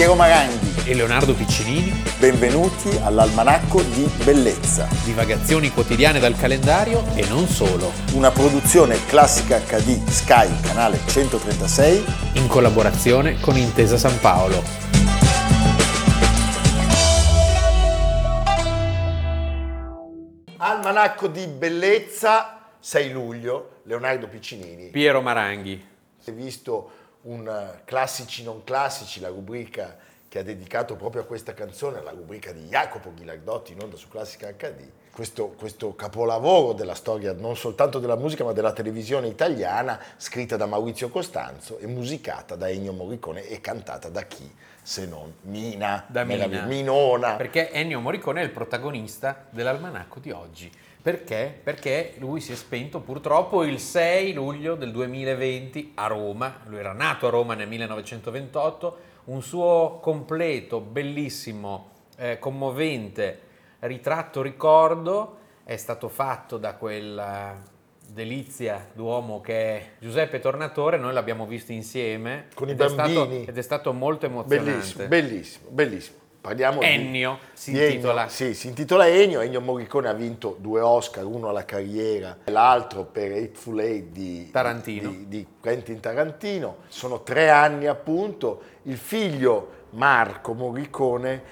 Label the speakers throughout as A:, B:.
A: Piero Maranghi
B: e Leonardo Piccinini.
A: Benvenuti all'Almanacco di Bellezza.
B: Divagazioni quotidiane dal calendario e non solo.
A: Una produzione classica HD Sky, canale 136.
B: In collaborazione con Intesa San Paolo.
A: Almanacco di Bellezza, 6 luglio, Leonardo Piccinini.
B: Piero Maranghi.
A: Hai visto un eh, classici non classici, la rubrica che ha dedicato proprio a questa canzone, la rubrica di Jacopo Ghilardotti in onda su Classica HD, questo, questo, capolavoro della storia non soltanto della musica ma della televisione italiana, scritta da Maurizio Costanzo e musicata da Ennio Morricone e cantata da chi se non Mina,
B: da Mina.
A: Minona.
B: Perché Ennio Morricone è il protagonista dell'almanacco di oggi. Perché? Perché lui si è spento purtroppo il 6 luglio del 2020 a Roma, lui era nato a Roma nel 1928, un suo completo, bellissimo, eh, commovente ritratto ricordo è stato fatto da quella delizia d'uomo che è Giuseppe Tornatore, noi l'abbiamo visto insieme
A: con i
B: bambini
A: è stato,
B: ed è stato molto emozionante.
A: Bellissimo, bellissimo, bellissimo. Parliamo
B: Ennio
A: di,
B: si
A: di
B: intitola.
A: Ennio, sì, si intitola Ennio. Ennio Morricone ha vinto due Oscar, uno alla carriera e l'altro per Hateful Eight di
B: Tarantino.
A: Di, di Quentin Tarantino. Sono tre anni appunto. Il figlio Marco Morricone,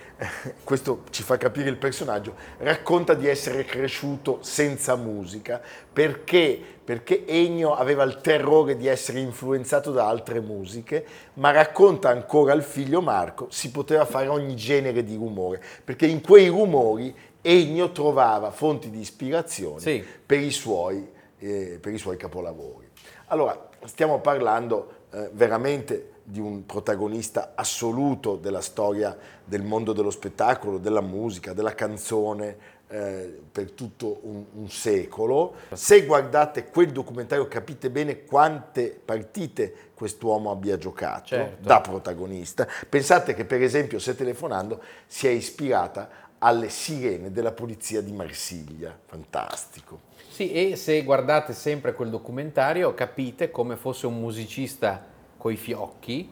A: questo ci fa capire il personaggio, racconta di essere cresciuto senza musica perché, perché Ennio aveva il terrore di essere influenzato da altre musiche, ma racconta ancora al figlio Marco si poteva fare ogni genere di rumore, perché in quei rumori Ennio trovava fonti di ispirazione
B: sì.
A: per, i suoi, eh, per i suoi capolavori. Allora, stiamo parlando eh, veramente di un protagonista assoluto della storia del mondo dello spettacolo, della musica, della canzone eh, per tutto un, un, secolo. Se guardate quel documentario capite bene quante partite quest'uomo abbia giocato
B: certo.
A: da protagonista. Pensate che per esempio se telefonando si è ispirata alle sirene della polizia di Marsiglia, fantastico.
B: Sì, e se guardate sempre quel documentario capite come fosse un musicista coi fiocchi,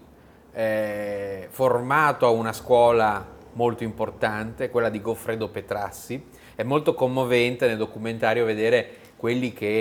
B: eh, formato a una scuola molto importante, quella di Goffredo Petrassi. È molto commovente nel documentario vedere quelli che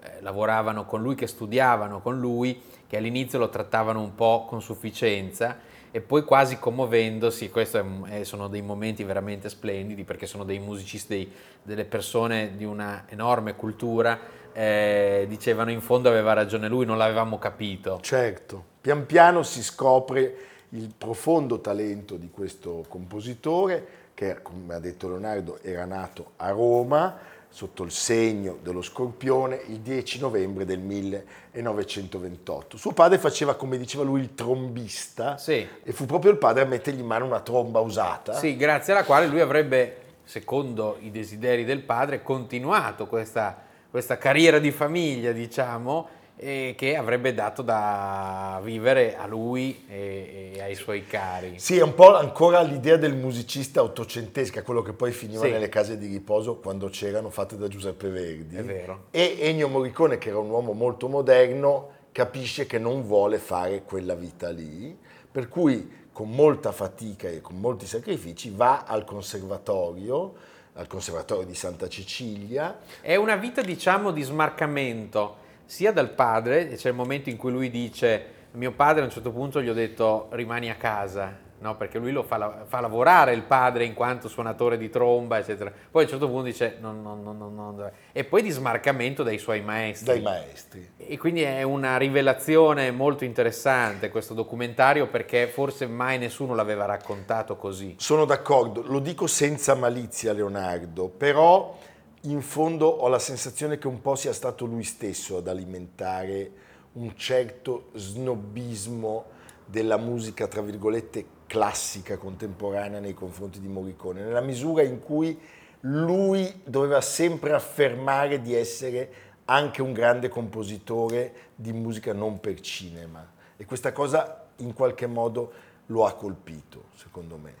B: eh, lavoravano con lui, che studiavano con lui, che all'inizio lo trattavano un po' con sufficienza e poi quasi commuovendosi, questi sono dei momenti veramente splendidi perché sono dei musicisti, delle persone di una enorme cultura eh, dicevano in fondo aveva ragione lui, non l'avevamo capito.
A: Certo, pian piano si scopre il profondo talento di questo compositore che, come ha detto Leonardo, era nato a Roma sotto il segno dello scorpione il 10 novembre del 1928. Suo padre faceva, come diceva lui, il trombista
B: sì.
A: e fu proprio il padre a mettergli in mano una tromba usata.
B: Sì, grazie alla quale lui avrebbe, secondo i desideri del padre, continuato questa questa carriera di famiglia, diciamo, e che avrebbe dato da vivere a lui e, e, ai suoi cari.
A: Sì, è un po' ancora l'idea del musicista ottocentesca, quello che poi finiva
B: sì.
A: nelle case di riposo quando c'erano fatte da Giuseppe Verdi.
B: È vero.
A: E Ennio Morricone, che era un uomo molto moderno, capisce che non vuole fare quella vita lì, per cui con molta fatica e con molti sacrifici va al conservatorio al Conservatorio di Santa Cecilia.
B: È una vita, diciamo, di smarcamento, sia dal padre, c'è il momento in cui lui dice, mio padre a un certo punto gli ho detto rimani a casa, no? perché lui lo fa, fa, lavorare il padre in quanto suonatore di tromba, eccetera. Poi a un certo punto dice no, no, no, no, no. E poi di smarcamento dai suoi maestri.
A: Dai maestri.
B: E quindi è una rivelazione molto interessante questo documentario perché forse mai nessuno l'aveva raccontato così.
A: Sono d'accordo, lo dico senza malizia Leonardo, però in fondo ho la sensazione che un po' sia stato lui stesso ad alimentare un certo snobismo della musica, tra virgolette, classica contemporanea nei confronti di Morricone, nella misura in cui lui doveva sempre affermare di essere anche un grande compositore di musica non per cinema e questa cosa in qualche modo lo ha colpito, secondo me.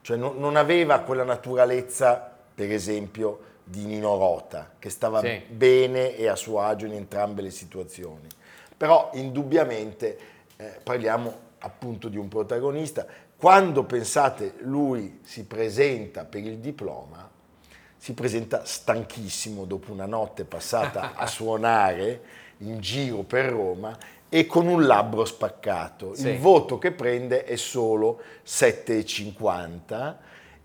A: Cioè non, non aveva quella naturalezza, per esempio, di Nino Rota, che stava
B: sì.
A: bene e a suo agio in entrambe le situazioni. Però indubbiamente eh, parliamo appunto di un protagonista Quando pensate lui si presenta per il diploma, si presenta stanchissimo dopo una notte passata a suonare in giro per Roma e con un labbro spaccato.
B: Sì.
A: Il voto che prende è solo 7,50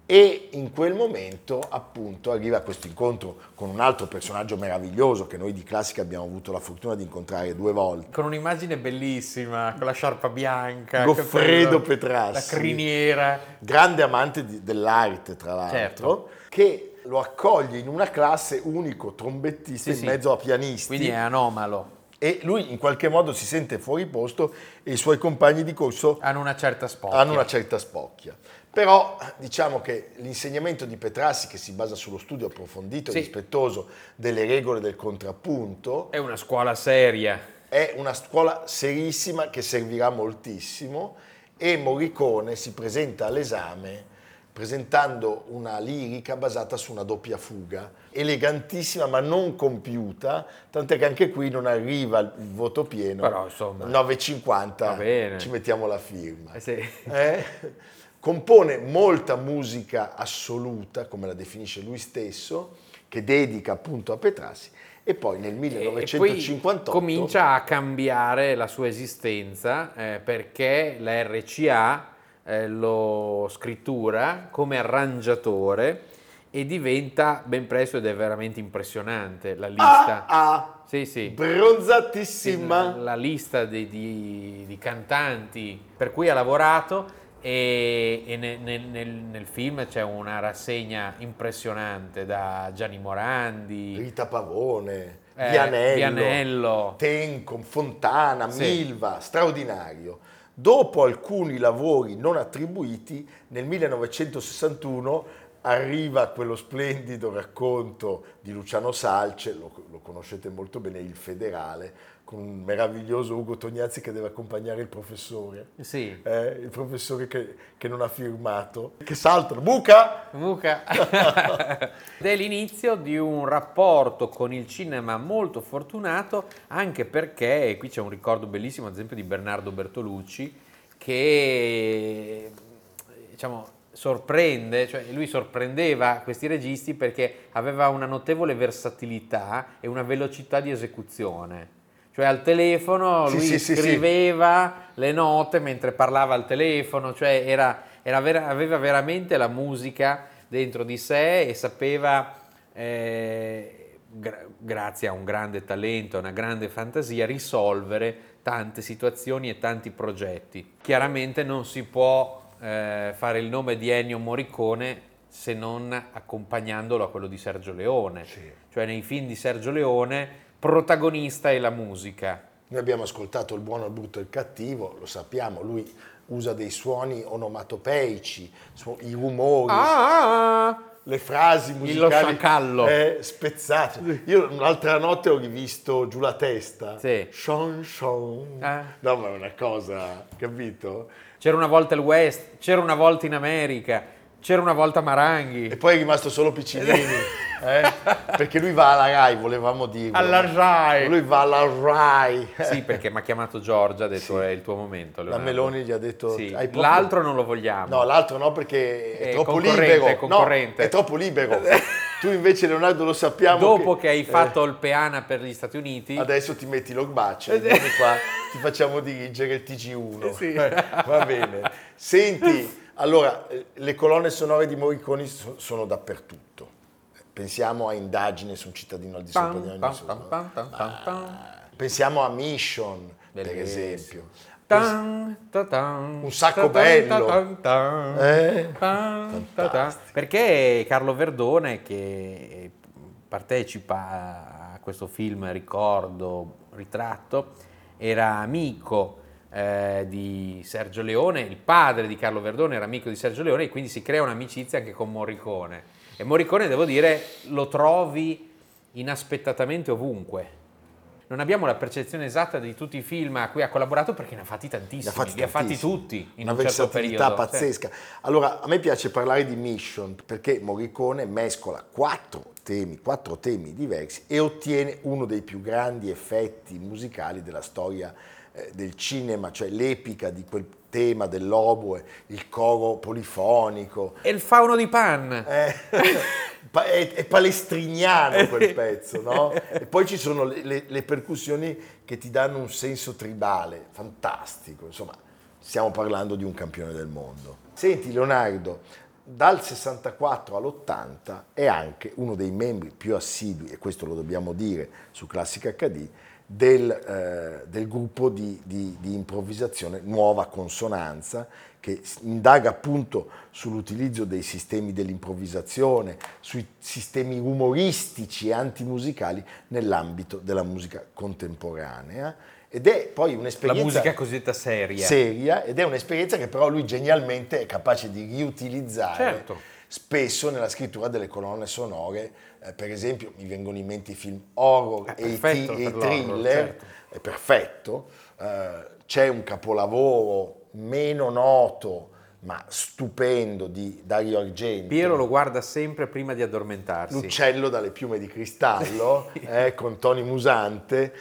A: e in quel momento appunto arriva questo incontro con un altro personaggio meraviglioso che noi di classica abbiamo avuto la fortuna di incontrare due volte.
B: Con un'immagine bellissima, con la sciarpa bianca.
A: Goffredo Petrassi.
B: La criniera.
A: grande amante di- dell'arte tra l'altro,
B: Certo.
A: che lo accoglie in una classe unico trombettista
B: Sì,
A: in mezzo a pianisti
B: Quindi è anomalo.
A: e lui in qualche modo si sente fuori posto e i suoi compagni di corso
B: Hanno una certa spocchia.
A: hanno una certa spocchia. Però diciamo che l'insegnamento di Petrassi, che si basa sullo studio approfondito
B: Sì.
A: e rispettoso delle regole del contrappunto,
B: È una scuola seria.
A: è una scuola serissima che servirà moltissimo e Morricone si presenta all'esame presentando una lirica basata su una doppia fuga, elegantissima ma non compiuta, tant'è che anche qui non arriva il voto pieno,
B: Però, insomma,
A: 9,50
B: va bene.
A: ci mettiamo la firma.
B: Eh sì.
A: Eh? Compone molta musica assoluta, come la definisce lui stesso, che dedica appunto a Petrassi, e poi nel
B: E poi
A: 1958
B: comincia a cambiare la sua esistenza eh, perché la RCA eh, lo scrittura come arrangiatore e diventa ben presto ed è veramente impressionante la lista.
A: Ah, ah,
B: Sì, sì.
A: bronzatissima.
B: la, la lista di, di- di cantanti per cui ha lavorato e, e ne- nel, nel- nel film c'è una rassegna impressionante da Gianni Morandi,
A: Rita Pavone,
B: Eh,
A: Vianello,
B: Vianello.
A: Tencom, Fontana,
B: Sì.
A: Milva, straordinario. Dopo alcuni lavori non attribuiti, nel 1961 arriva quello splendido racconto di Luciano Salce, lo, lo conoscete molto bene, Il Federale, con un meraviglioso Ugo Tognazzi che deve accompagnare il professore.
B: Sì,
A: Eh, il professore che, che non ha firmato, che saltano, buca!
B: Luca. Ed è l'inizio di un rapporto con il cinema molto fortunato, anche perché, e qui c'è un ricordo bellissimo, ad esempio, di Bernardo Bertolucci, che diciamo, sorprende, cioè lui sorprendeva questi registi perché aveva una notevole versatilità e una velocità di esecuzione. Cioè al telefono
A: Sì,
B: lui
A: sì, sì, sì.
B: scriveva le note mentre parlava al telefono, cioè era, era vera- aveva veramente la musica dentro di sé e sapeva, eh, gra- grazie a un grande talento, a una grande fantasia, risolvere tante situazioni e tanti progetti. Chiaramente non si può eh, fare il nome di Ennio Morricone se non accompagnandolo a quello di Sergio Leone.
A: Sì.
B: Cioè nei film di Sergio Leone protagonista è la musica.
A: Noi abbiamo ascoltato il buono, il brutto e il cattivo, lo sappiamo, lui usa dei suoni onomatopeici, i rumori,
B: Ah!
A: Le frasi musicali eh, spezzate. Io un'altra notte ho rivisto Giù la testa,
B: Sì.
A: Sean Sean.
B: Eh.
A: No, ma è una cosa, capito?
B: C'era una volta il West, c'era una volta in America, c'era una volta Maranghi.
A: E poi è rimasto solo Piccinini, eh? perché lui va alla RAI, volevamo dirlo.
B: Alla RAI.
A: Lui va alla RAI.
B: Sì, perché mi ha chiamato Giorgia, ha detto è il tuo momento.
A: La
B: Leonardo."
A: Meloni gli ha detto...
B: Sì,
A: "Hai proprio-
B: L'altro non lo vogliamo.
A: No, l'altro no perché è,
B: È
A: troppo libero.
B: è concorrente.
A: No, è troppo libero. tu invece Leonardo lo sappiamo
B: Dopo che hai
A: eh,
B: fatto il peana per gli Stati Uniti,
A: adesso ti metti l'ogbace e vieni qua, ti facciamo dirigere il TG1.
B: Sì.
A: Eh, Va bene. Senti, allora, eh, le colonne sonore di Morricone so- sono dappertutto. Pensiamo a Indagine su un cittadino al di sopra di ogni
B: pam.
A: Pensiamo a Mission, per
B: Bellissimo.
A: esempio.
B: Ta, tan,
A: Un sacco bello. Eh?
B: Perché Carlo Verdone, che partecipa a questo film Ricordo, ritratto, era amico eh, di Sergio Leone, il padre di Carlo Verdone era amico di Sergio Leone e quindi si crea un'amicizia anche con Morricone. E Morricone, devo dire, lo trovi inaspettatamente ovunque. Non abbiamo la percezione esatta di tutti i film a cui ha collaborato perché ne ha fatti tantissimi,
A: Ne ha fatti
B: li ha fatti tutti in
A: una
B: un certo periodo.
A: pazzesca. Allora, a me piace parlare di Mission perché Morricone mescola quattro temi, quattro temi diversi e ottiene uno dei più grandi effetti musicali della storia del cinema, cioè l'epica di quel tema dell'oboe, il coro polifonico.
B: E il fauno di Pan.
A: Eh, è, è, palestrignano quel pezzo, no? E poi ci sono le, le, le percussioni che ti danno un senso tribale, fantastico. Insomma, stiamo parlando di un campione del mondo. Senti Leonardo, dal 64 all'80 è anche uno dei membri più assidui, e questo lo dobbiamo dire su Classica HD, del, eh, del gruppo di, di, di, improvvisazione Nuova Consonanza, che indaga appunto sull'utilizzo dei sistemi dell'improvvisazione, sui sistemi umoristici e antimusicali nell'ambito della musica contemporanea. Ed è poi un'esperienza...
B: La musica cosiddetta seria.
A: Seria, ed è un'esperienza che però lui genialmente è capace di riutilizzare
B: certo.
A: Spesso nella scrittura delle colonne sonore eh, per esempio mi vengono in mente i film horror e i, thriller, certo. è perfetto, eh, c'è un capolavoro meno noto ma stupendo di Dario Argento.
B: Piero lo guarda sempre prima di addormentarsi.
A: L'uccello dalle piume di cristallo, eh, con Tony Musante,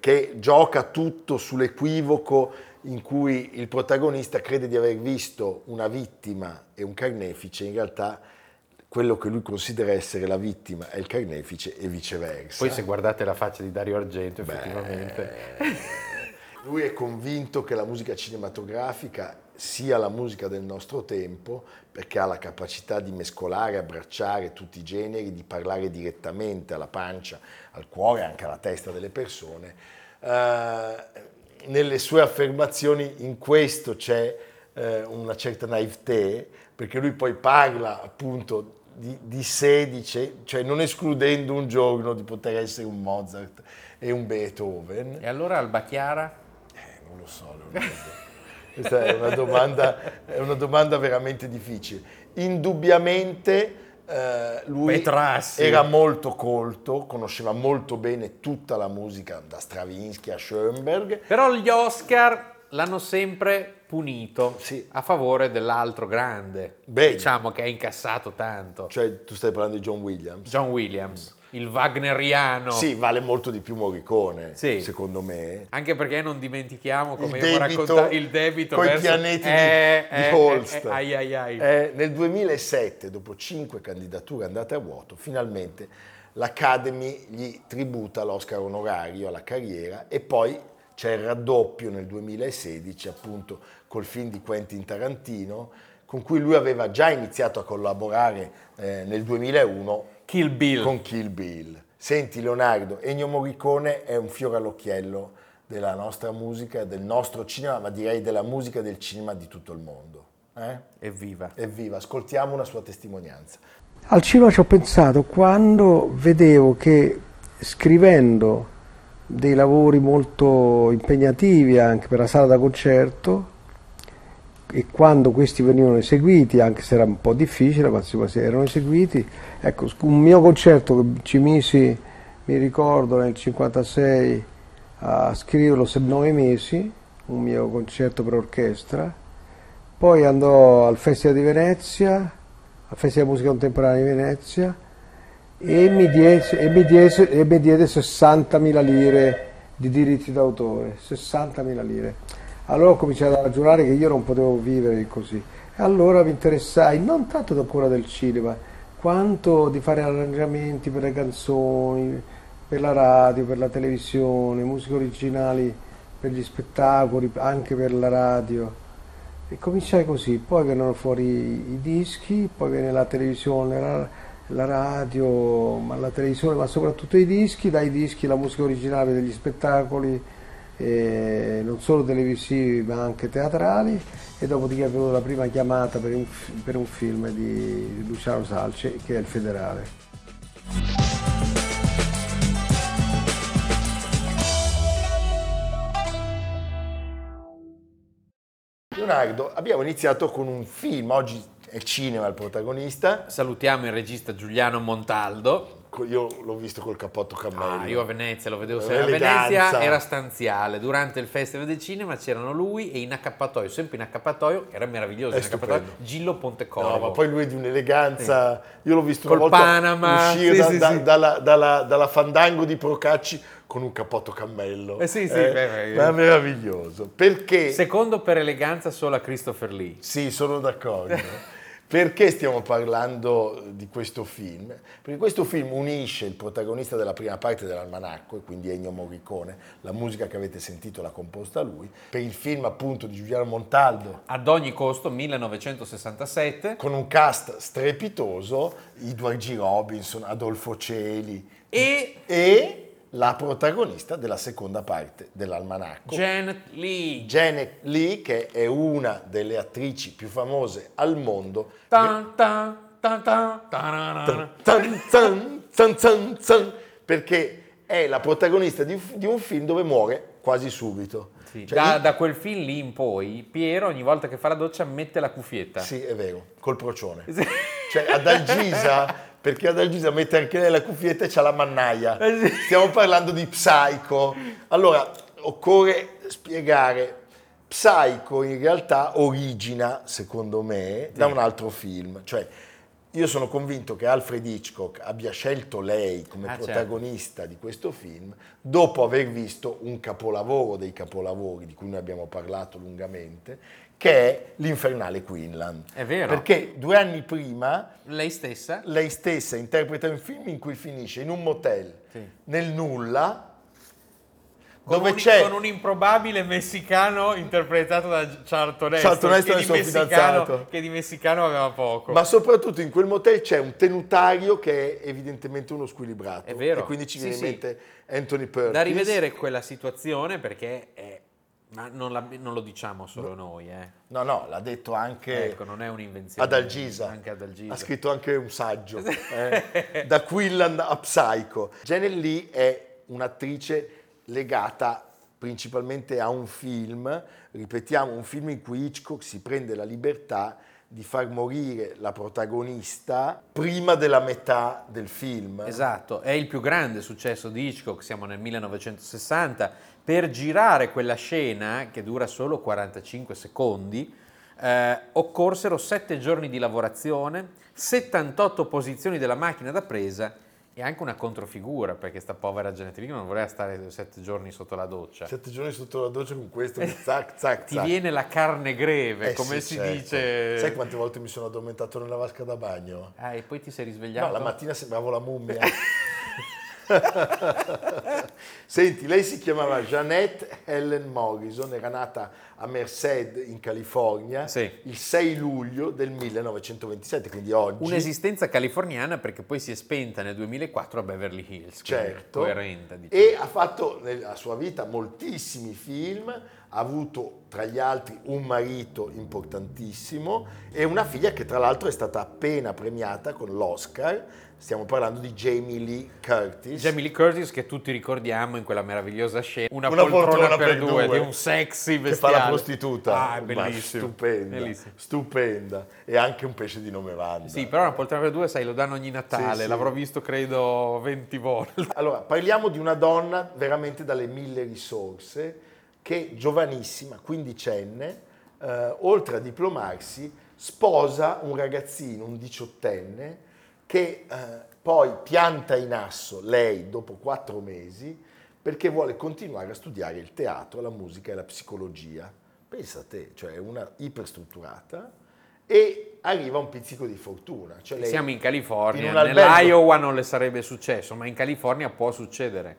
A: che gioca tutto sull'equivoco in cui il protagonista crede di aver visto una vittima e un carnefice, in realtà quello che lui considera essere la vittima è il carnefice e viceversa.
B: Poi se guardate la faccia di Dario Argento, Beh, effettivamente...
A: Lui è convinto che la musica cinematografica sia la musica del nostro tempo perché ha la capacità di mescolare, abbracciare tutti i generi, di parlare direttamente alla pancia, al cuore, anche alla testa delle persone. Uh, nelle sue affermazioni in questo c'è uh, una certa naivete perché lui poi parla appunto di, di sé, dice, cioè non escludendo un giorno di poter essere un Mozart e un Beethoven.
B: E allora Alba Chiara?
A: Eh, non lo so, questa è una, domanda, è una domanda veramente difficile. Indubbiamente eh, lui
B: Petrassi.
A: era molto colto, conosceva molto bene tutta la musica, da Stravinsky a Schoenberg.
B: Però gli Oscar l'hanno sempre punito sì. a favore dell'altro grande, Beh, diciamo che ha incassato tanto.
A: Cioè tu stai parlando di John Williams?
B: John Williams, il wagneriano.
A: Sì, vale molto di più Morricone, sì. secondo me.
B: Anche perché non dimentichiamo, come il debito, il debito
A: con
B: i
A: pianeti eh, di, eh, di Holst.
B: Eh, ai, ai, ai.
A: Eh, nel 2007, dopo cinque candidature andate a vuoto, finalmente l'Academy gli tributa l'Oscar onorario alla carriera e poi c'è il raddoppio nel 2016 appunto col film di Quentin Tarantino con cui lui aveva già iniziato a collaborare eh, nel 2001
B: Kill Bill.
A: con Kill Bill. Senti Leonardo, Ennio Morricone è un fiore all'occhiello della nostra musica, del nostro cinema, ma direi della musica del cinema di tutto il mondo. Eh?
B: Evviva.
A: Evviva, ascoltiamo una sua testimonianza.
C: Al cinema ci ho pensato quando vedevo che scrivendo dei lavori molto impegnativi anche per la sala da concerto e quando questi venivano eseguiti, anche se era un po' difficile, ma erano eseguiti, ecco, un mio concerto che ci misi, mi ricordo, nel 1956 a scriverlo per nove mesi, un mio concerto per orchestra, poi andò al Festival di Venezia, al Festival di Musica Contemporanea di Venezia, e mi, diede, e mi, diede, e mi diede 60.000 lire di diritti d'autore, 60.000 lire. Allora ho cominciato a ragionare che io non potevo vivere così. E allora mi interessai non tanto ancora del cinema, quanto di fare arrangiamenti per le canzoni, per la radio, per la televisione, musiche originali per gli spettacoli, anche per la radio. E cominciai così, poi vennero fuori i dischi, poi venne la televisione, la, la radio, ma la televisione, ma soprattutto i dischi, dai dischi la musica originale degli spettacoli, eh, non solo televisivi ma anche teatrali e dopodiché è venuta la prima chiamata per un, per un film di Luciano Salce che è il Federale.
A: Leonardo, abbiamo iniziato con un film, oggi è cinema il protagonista.
B: Salutiamo il regista Giuliano Montaldo.
A: Io l'ho visto col cappotto cammello.
B: Ah, io a Venezia lo vedevo
A: Eh,
B: sempre. A. Venezia era stanziale. Durante il Festival del Cinema c'erano lui e in accappatoio, sempre in accappatoio, era meraviglioso.
A: È
B: in accappatoio. Gillo Pontecorvo.
A: No, ma poi lui è di un'eleganza. Io l'ho visto una
B: Col
A: volta
B: Panama,
A: uscire
B: sì,
A: da-
B: sì,
A: da-
B: sì.
A: Dalla, dalla- dalla fandango di Procacci con un cappotto cammello.
B: Eh sì, sì, beh, beh,
A: ma è meraviglioso. Perché?
B: Secondo per eleganza solo a Christopher Lee.
A: Sì, sono d'accordo. Perché stiamo parlando di questo film? Perché questo film unisce il protagonista della prima parte dell'almanacco, e quindi Ennio Morricone, la musica che avete sentito l'ha composta lui, per il film appunto di Giuliano Montaldo,
B: Ad ogni costo, 1967.
A: con un cast strepitoso, Edward G. Robinson, Adolfo Celi
B: E
A: e la protagonista della seconda parte dell'almanacco.
B: Janet Lee.
A: Janet Lee, che è una delle attrici più famose al mondo,
B: Tan, tan, tan,
A: perché è la protagonista di, di un film dove muore quasi subito.
B: Sì,
A: Cioè,
B: da,
A: io-
B: da quel film lì in poi, Piero ogni volta che fa la doccia mette la cuffietta.
A: Sì, è vero, col procione.
B: Sì.
A: Cioè ad Algisa, perché ad Algisa mette anche lei la cuffietta e c'ha la mannaia.
B: Eh sì.
A: Stiamo parlando di Psycho. Allora, occorre spiegare. Psycho in realtà origina, secondo me, da un altro film. Cioè, io sono convinto che Alfred Hitchcock abbia scelto lei come
B: Ah, certo.
A: protagonista di questo film dopo aver visto un capolavoro dei capolavori di cui noi abbiamo parlato lungamente, che è L'Infernale Queenland.
B: È vero.
A: Perché due anni prima
B: Lei stessa?
A: lei stessa interpreta un film in cui finisce in un motel
B: Sì.
A: nel nulla
B: Con
A: dove
B: un,
A: c'è
B: con un improbabile messicano interpretato da Charlton Heston,
A: Charlton Heston
B: che, di
A: il suo
B: messicano,
A: fidanzato.
B: che di messicano aveva poco.
A: ma soprattutto in quel motel c'è un tenutario che è evidentemente uno squilibrato
B: È vero.
A: e quindi ci
B: Sì,
A: viene
B: sì.
A: in mente Anthony Perkins
B: da rivedere quella situazione perché è... Ma non, la- non lo diciamo solo noi, eh.
A: no no l'ha detto anche
B: Ecco, non è un'invenzione.
A: ad Algisa.
B: Anche ad Algisa.
A: Ha scritto anche un saggio, eh, da Quinlan a Psycho. Janet Lee è un'attrice legata principalmente a un film, ripetiamo, un film in cui Hitchcock si prende la libertà di far morire la protagonista prima della metà del film.
B: Esatto, è il più grande successo di Hitchcock, siamo nel 1960. Per girare quella scena, che dura solo 45 secondi, eh, occorsero 7 giorni di lavorazione, 78 posizioni della macchina da presa e anche una controfigura, perché sta povera Janet Lee non voleva stare 7 giorni sotto la doccia.
A: Sette giorni sotto la doccia con questo, zac, zac,
B: Ti
A: zac.
B: viene la carne greve,
A: Eh
B: come
A: sì,
B: si
A: certo.
B: dice.
A: Sai quante volte mi sono addormentato nella vasca da bagno?
B: Ah, e poi ti sei risvegliato?
A: No, la mattina sembravo la mummia. Senti, lei si chiamava Jeanette Helen Morrison, era nata a Merced in California
B: Sì.
A: il 6 luglio del 1927, quindi oggi.
B: Un'esistenza californiana perché poi si è spenta nel 2004 a Beverly Hills.
A: Certo.
B: Coerente, diciamo.
A: E ha fatto nella sua vita moltissimi film, ha avuto tra gli altri un marito importantissimo e una figlia che tra l'altro è stata appena premiata con l'Oscar. Stiamo parlando di Jamie Lee Curtis.
B: Jamie Lee Curtis che tutti ricordiamo in quella meravigliosa scena una,
A: Una
B: poltrona,
A: poltrona
B: per,
A: per
B: due,
A: due.
B: di un sexy
A: che
B: bestiale
A: fa la prostituta.
B: ah bellissimo
A: Stupenda,
B: Bellissimo.
A: stupenda. E anche un pesce di nome Wanda.
B: sì però una poltrona per due sai lo danno ogni Natale
A: Sì, sì.
B: l'avrò visto credo 20 volte
A: Allora, parliamo di una donna veramente dalle mille risorse che giovanissima, quindicenne, eh, oltre a diplomarsi, sposa un ragazzino, un diciottenne, che eh, poi pianta in asso lei dopo quattro mesi perché vuole continuare a studiare il teatro, la musica e la psicologia. Pensa a te, cioè una iperstrutturata e arriva un pizzico di fortuna. Cioè lei-
B: siamo in California
A: in albergo.
B: nell'Iowa non le sarebbe successo ma in California può succedere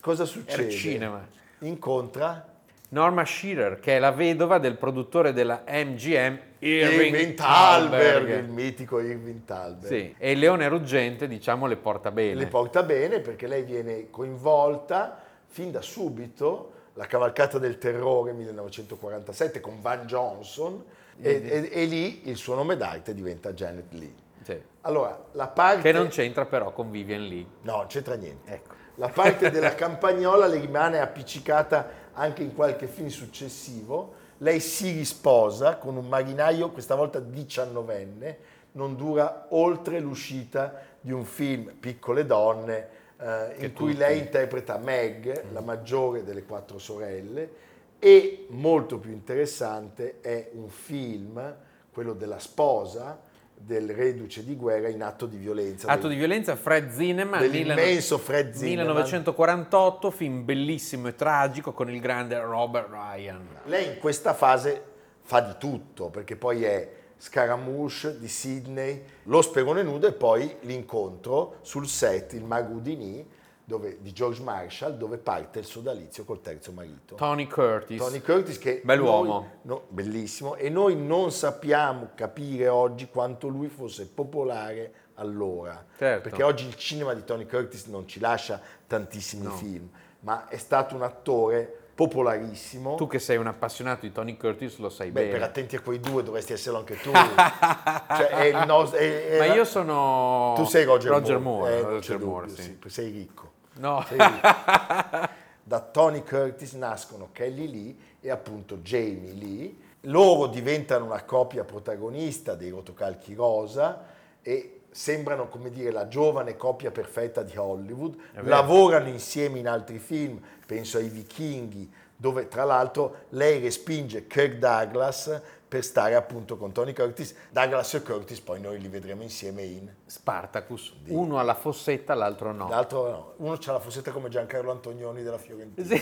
A: Cosa succede?
B: Era cinema.
A: Incontra
B: Norma Shearer che è la vedova del produttore della MGM
A: Irving,
B: Irving
A: Thalberg,
B: Thalberg.
A: il mitico Irving Thalberg.
B: Sì, e il leone ruggente diciamo le porta bene
A: Le porta bene perché lei viene coinvolta fin da subito, la cavalcata del terrore 1947 con Van Johnson e, e- e lì il suo nome d'arte diventa Janet Lee.
B: Sì.
A: Allora, la parte...
B: Che non c'entra però con Vivian Lee.
A: No, non c'entra niente.
B: Ecco.
A: La parte della campagnola le rimane appiccicata anche in qualche film successivo. Lei si risposa con un marinaio, questa volta diciannovenne, non dura oltre l'uscita di un film Piccole donne eh, in cui lei interpreta Meg, la maggiore delle quattro sorelle e molto più interessante è un film, quello della sposa del reduce di guerra in atto di violenza.
B: Atto
A: del-
B: di violenza, Fred Zinnemann,
A: Dell'immenso
B: 19-
A: Fred Zinnemann.
B: 1948, film bellissimo e tragico con il grande Robert Ryan.
A: Lei in questa fase fa di tutto, perché poi è Scaramouche di Sydney, Lo sperone nudo e poi l'incontro sul set, il Magudini, dove, di George Marshall, dove parte il sodalizio col terzo marito.
B: Tony Curtis.
A: Tony Curtis che
B: Bell'uomo.
A: noi- no, bellissimo e noi non sappiamo capire oggi quanto lui fosse popolare allora
B: Certo.
A: perché oggi il cinema di Tony Curtis non ci lascia tantissimi
B: No.
A: film ma è stato un attore popolarissimo
B: Tu che sei un appassionato di Tony Curtis lo sai
A: Beh,
B: bene.
A: per attenti a quei due dovresti esserlo anche tu Cioè, è nos- è- è
B: Ma
A: la-
B: io sono
A: tu sei Roger,
B: Roger
A: Moore,
B: Moore,
A: eh,
B: Roger Moore,
A: dubbio,
B: sì.
A: sì, sei ricco
B: No.
A: Sei ricco. da Tony Curtis nascono Kelly Lee e appunto Jamie Lee. Loro diventano una coppia protagonista dei rotocalchi rosa e sembrano come dire la giovane coppia perfetta di Hollywood. Lavorano insieme in altri film, penso ai Vichinghi, dove tra l'altro lei respinge Kirk Douglas per stare appunto con Tony Curtis. Douglas e Curtis poi noi li vedremo insieme in
B: Spartacus, uno alla fossetta, l'altro no.
A: L'altro no. Uno c'ha la fossetta come Giancarlo Antonioni della Fiorentina.
B: Sì.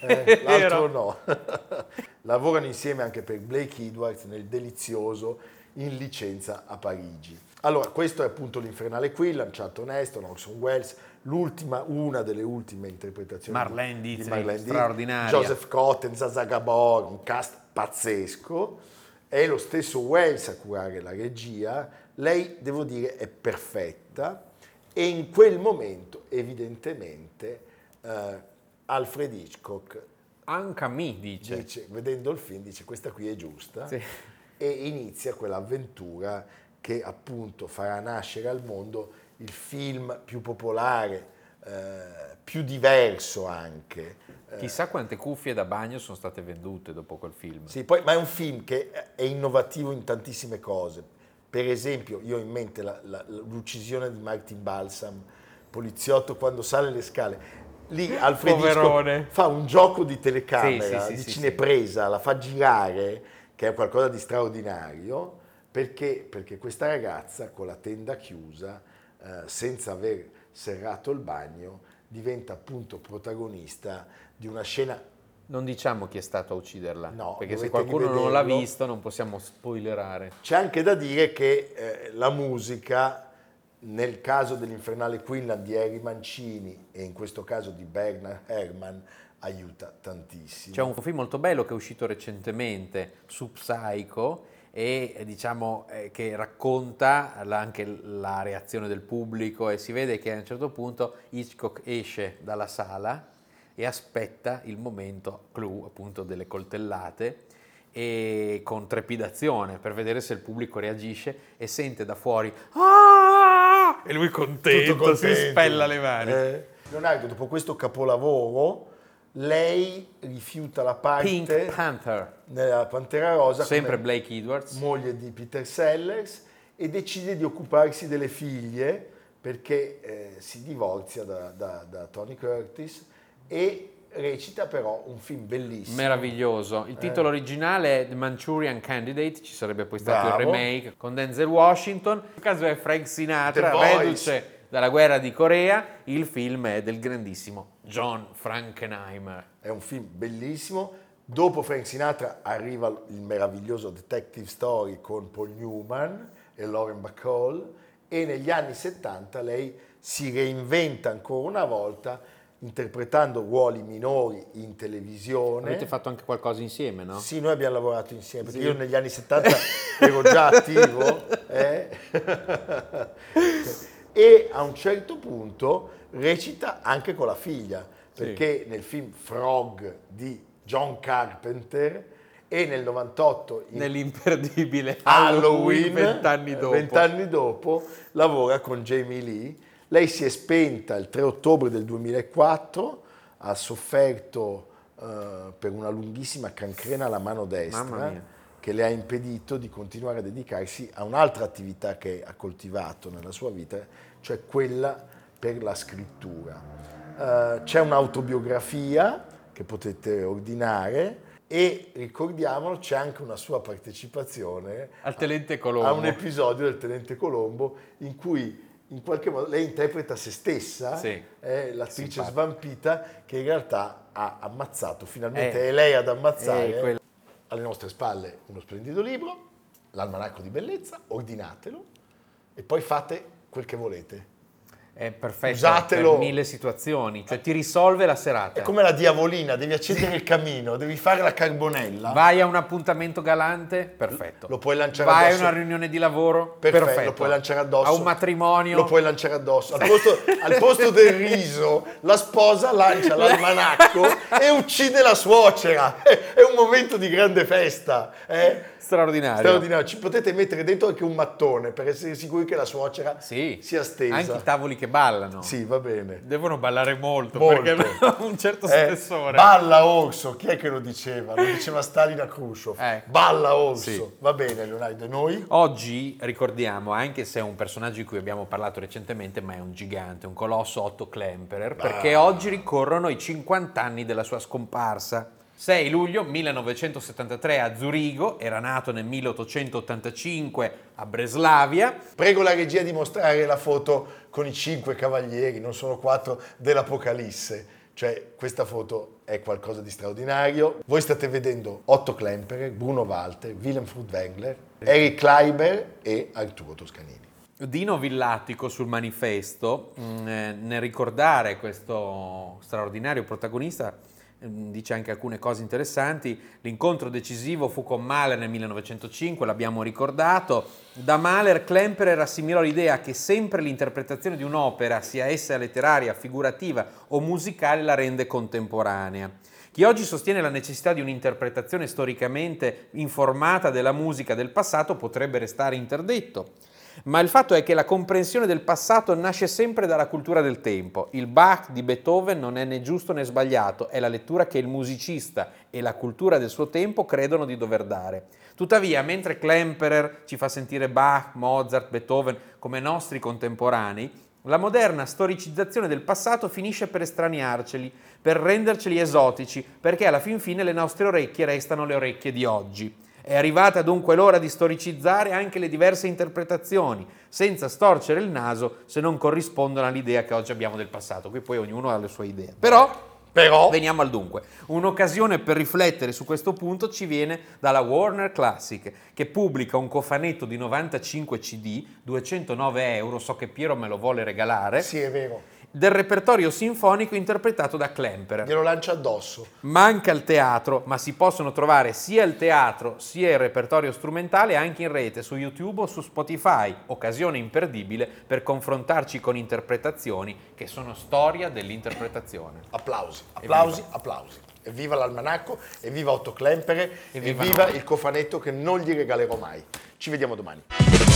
A: Eh, l'altro no. Lavorano insieme anche per Blake Edwards nel delizioso In licenza a Parigi. Allora, questo è appunto l'Infernale Quillan, Charlton Heston, Orson Welles, l'ultima, una delle ultime interpretazioni
B: Marlene
A: di,
B: Dietrich,
A: di Marlene Dietrich,
B: straordinaria.
A: Joseph Cotten, Zaza Gabor, un cast pazzesco. È lo stesso Wells a curare la regia. Lei, devo dire, è perfetta e in quel momento, evidentemente, eh, Alfred Hitchcock
B: Anche a me dice.
A: dice, vedendo il film, dice questa qui è giusta
B: Sì.
A: e inizia quell'avventura che appunto farà nascere al mondo il film più popolare, eh, più diverso anche. Eh,
B: Chissà quante cuffie da bagno sono state vendute dopo quel film.
A: Sì, poi, ma è un film che è innovativo in tantissime cose. Per esempio, io ho in mente la- la- l'uccisione di Martin Balsam, poliziotto quando sale le scale. Lì Alfred
B: Poverone.
A: Hitchcock fa un gioco di telecamera,
B: Sì, sì, sì,
A: di cinepresa, la fa girare, che è qualcosa di straordinario, perché, perché questa ragazza con la tenda chiusa, eh, senza aver serrato il bagno, diventa appunto protagonista di una scena
B: Non diciamo chi è stato a ucciderla,
A: No,
B: perché se qualcuno non l'ha visto non possiamo spoilerare.
A: C'è anche da dire che eh, la musica, nel caso dell'Infernale Quinlan di Harry Mancini e in questo caso di Bernard Herrmann, aiuta tantissimo.
B: C'è un film molto bello che è uscito recentemente su Psycho e eh, diciamo eh, che racconta la- anche la reazione del pubblico e si vede che a un certo punto Hitchcock esce dalla sala e aspetta il momento clou appunto delle coltellate e con trepidazione per vedere se il pubblico reagisce e sente da fuori "Ah!" e lui contento,
A: Tutto
B: si
A: contento.
B: spella le mani.
A: Eh, Leonardo, dopo questo capolavoro, lei rifiuta la parte
B: Pink Panther,
A: nella Pantera Rosa
B: sempre Blake Edwards.
A: moglie di Peter Sellers e decide di occuparsi delle figlie perché eh, si divorzia da, da- da Tony Curtis e recita però un film bellissimo.
B: Meraviglioso. Il titolo originale è The Manchurian Candidate, ci sarebbe poi stato il
A: Bravo.
B: remake con Denzel Washington. Il caso è Frank Sinatra,
A: The
B: reduce dalla guerra di Corea. Il film è del grandissimo John Frankenheimer.
A: È un film bellissimo. Dopo Frank Sinatra arriva il meraviglioso Detective Story con Paul Newman e Lauren Bacall e negli anni 70 lei si reinventa ancora una volta interpretando ruoli minori in televisione.
B: Avete fatto anche qualcosa insieme, no?
A: Sì, noi abbiamo lavorato insieme, perché
B: Sì.
A: io negli anni 70 ero già attivo eh? e a un certo punto recita anche con la figlia,
B: Sì.
A: perché nel film Frog di John Carpenter e nel 98 in
B: Nell'imperdibile
A: Halloween,
B: vent'anni dopo.
A: vent'anni dopo, lavora con Jamie Lee. Lei si è spenta il 3 ottobre del 2004, ha sofferto eh, per una lunghissima cancrena alla mano destra. Che le ha impedito di continuare a dedicarsi a un'altra attività che ha coltivato nella sua vita, cioè quella per la scrittura. Uh, c'è un'autobiografia che potete ordinare e ricordiamolo c'è anche una sua partecipazione
B: Colombo.
A: a un episodio del Tenente Colombo in cui in qualche modo lei interpreta se stessa, sì. è l'attrice Simpatico. svampita che in realtà ha ammazzato, finalmente eh, è lei ad ammazzare. Eh, alle nostre spalle uno splendido libro, l'almanacco di bellezza, ordinatelo e poi fate quel che volete.
B: È perfetto Usatelo. per mille situazioni, cioè ti risolve la serata.
A: È come la diavolina, devi accendere il camino, devi fare la carbonella.
B: Vai a un appuntamento galante, perfetto.
A: Lo puoi lanciare
B: Vai
A: addosso.
B: a una riunione di lavoro,
A: perfetto.
B: perfetto.
A: Lo puoi lanciare addosso.
B: A un matrimonio.
A: Lo puoi lanciare addosso. Al posto, al posto del riso, la sposa lancia l'almanacco e uccide la suocera. È un momento di grande festa. Eh?
B: Straordinario.
A: Straordinario. Ci potete mettere dentro anche un mattone per essere sicuri che la suocera
B: sì.
A: sia stesa.
B: Anche i tavoli che ballano.
A: Sì, va bene.
B: Devono ballare molto, molto. perché hanno un certo eh, spessore.
A: Balla Orso, chi è che lo diceva? Lo diceva Stalin a Khrushchev. Eh. Balla Orso. Sì. Va bene, Leonardo, e noi?
B: Oggi ricordiamo, anche se è un personaggio di cui abbiamo parlato recentemente, ma è un gigante, un colosso Otto Klemperer, perché ah. oggi ricorrono i 50 anni della sua scomparsa. 6 luglio 1973 a Zurigo, era nato nel 1885 a Breslavia.
A: Prego la regia di mostrare la foto con i cinque cavalieri, non sono quattro, dell'Apocalisse. Cioè, questa foto è qualcosa di straordinario. Voi state vedendo Otto Klemperer, Bruno Walter, Willem Furtwängler, Eric Kleiber e Arturo Toscanini.
B: Dino Villattico sul manifesto, mh, mm, eh, nel ricordare questo straordinario protagonista, dice anche alcune cose interessanti. L'incontro decisivo fu con Mahler nel 1905, l'abbiamo ricordato. Da Mahler Klemperer assimilò l'idea che sempre l'interpretazione di un'opera, sia essa letteraria, figurativa o musicale, la rende contemporanea. Chi oggi sostiene la necessità di un'interpretazione storicamente informata della musica del passato potrebbe restare interdetto. Ma il fatto è che la comprensione del passato nasce sempre dalla cultura del tempo. Il Bach di Beethoven non è né giusto né sbagliato, è la lettura che il musicista e la cultura del suo tempo credono di dover dare. Tuttavia, mentre Klemperer ci fa sentire Bach, Mozart, Beethoven come nostri contemporanei, la moderna storicizzazione del passato finisce per estraniarceli, per renderceli esotici, perché alla fin fine le nostre orecchie restano le orecchie di oggi. È arrivata dunque l'ora di storicizzare anche le diverse interpretazioni, senza storcere il naso se non corrispondono all'idea che oggi abbiamo del passato. Qui poi ognuno ha le sue idee. Però però veniamo al dunque. Un'occasione per riflettere su questo punto ci viene dalla Warner Classic, che pubblica un cofanetto di 95 CD, 209 euro, so che Piero me lo vuole regalare.
A: Sì, è vero
B: del repertorio sinfonico interpretato da Klemper.
A: Glielo lancia addosso.
B: Manca il teatro, ma si possono trovare sia il teatro sia il repertorio strumentale anche in rete, su YouTube o su Spotify. Occasione imperdibile per confrontarci con interpretazioni che sono storia dell'interpretazione.
A: Applausi, applausi, Evviva. applausi. Evviva l'almanacco, evviva Otto Klempere, evviva, evviva il cofanetto che non gli regalerò mai. Ci vediamo domani.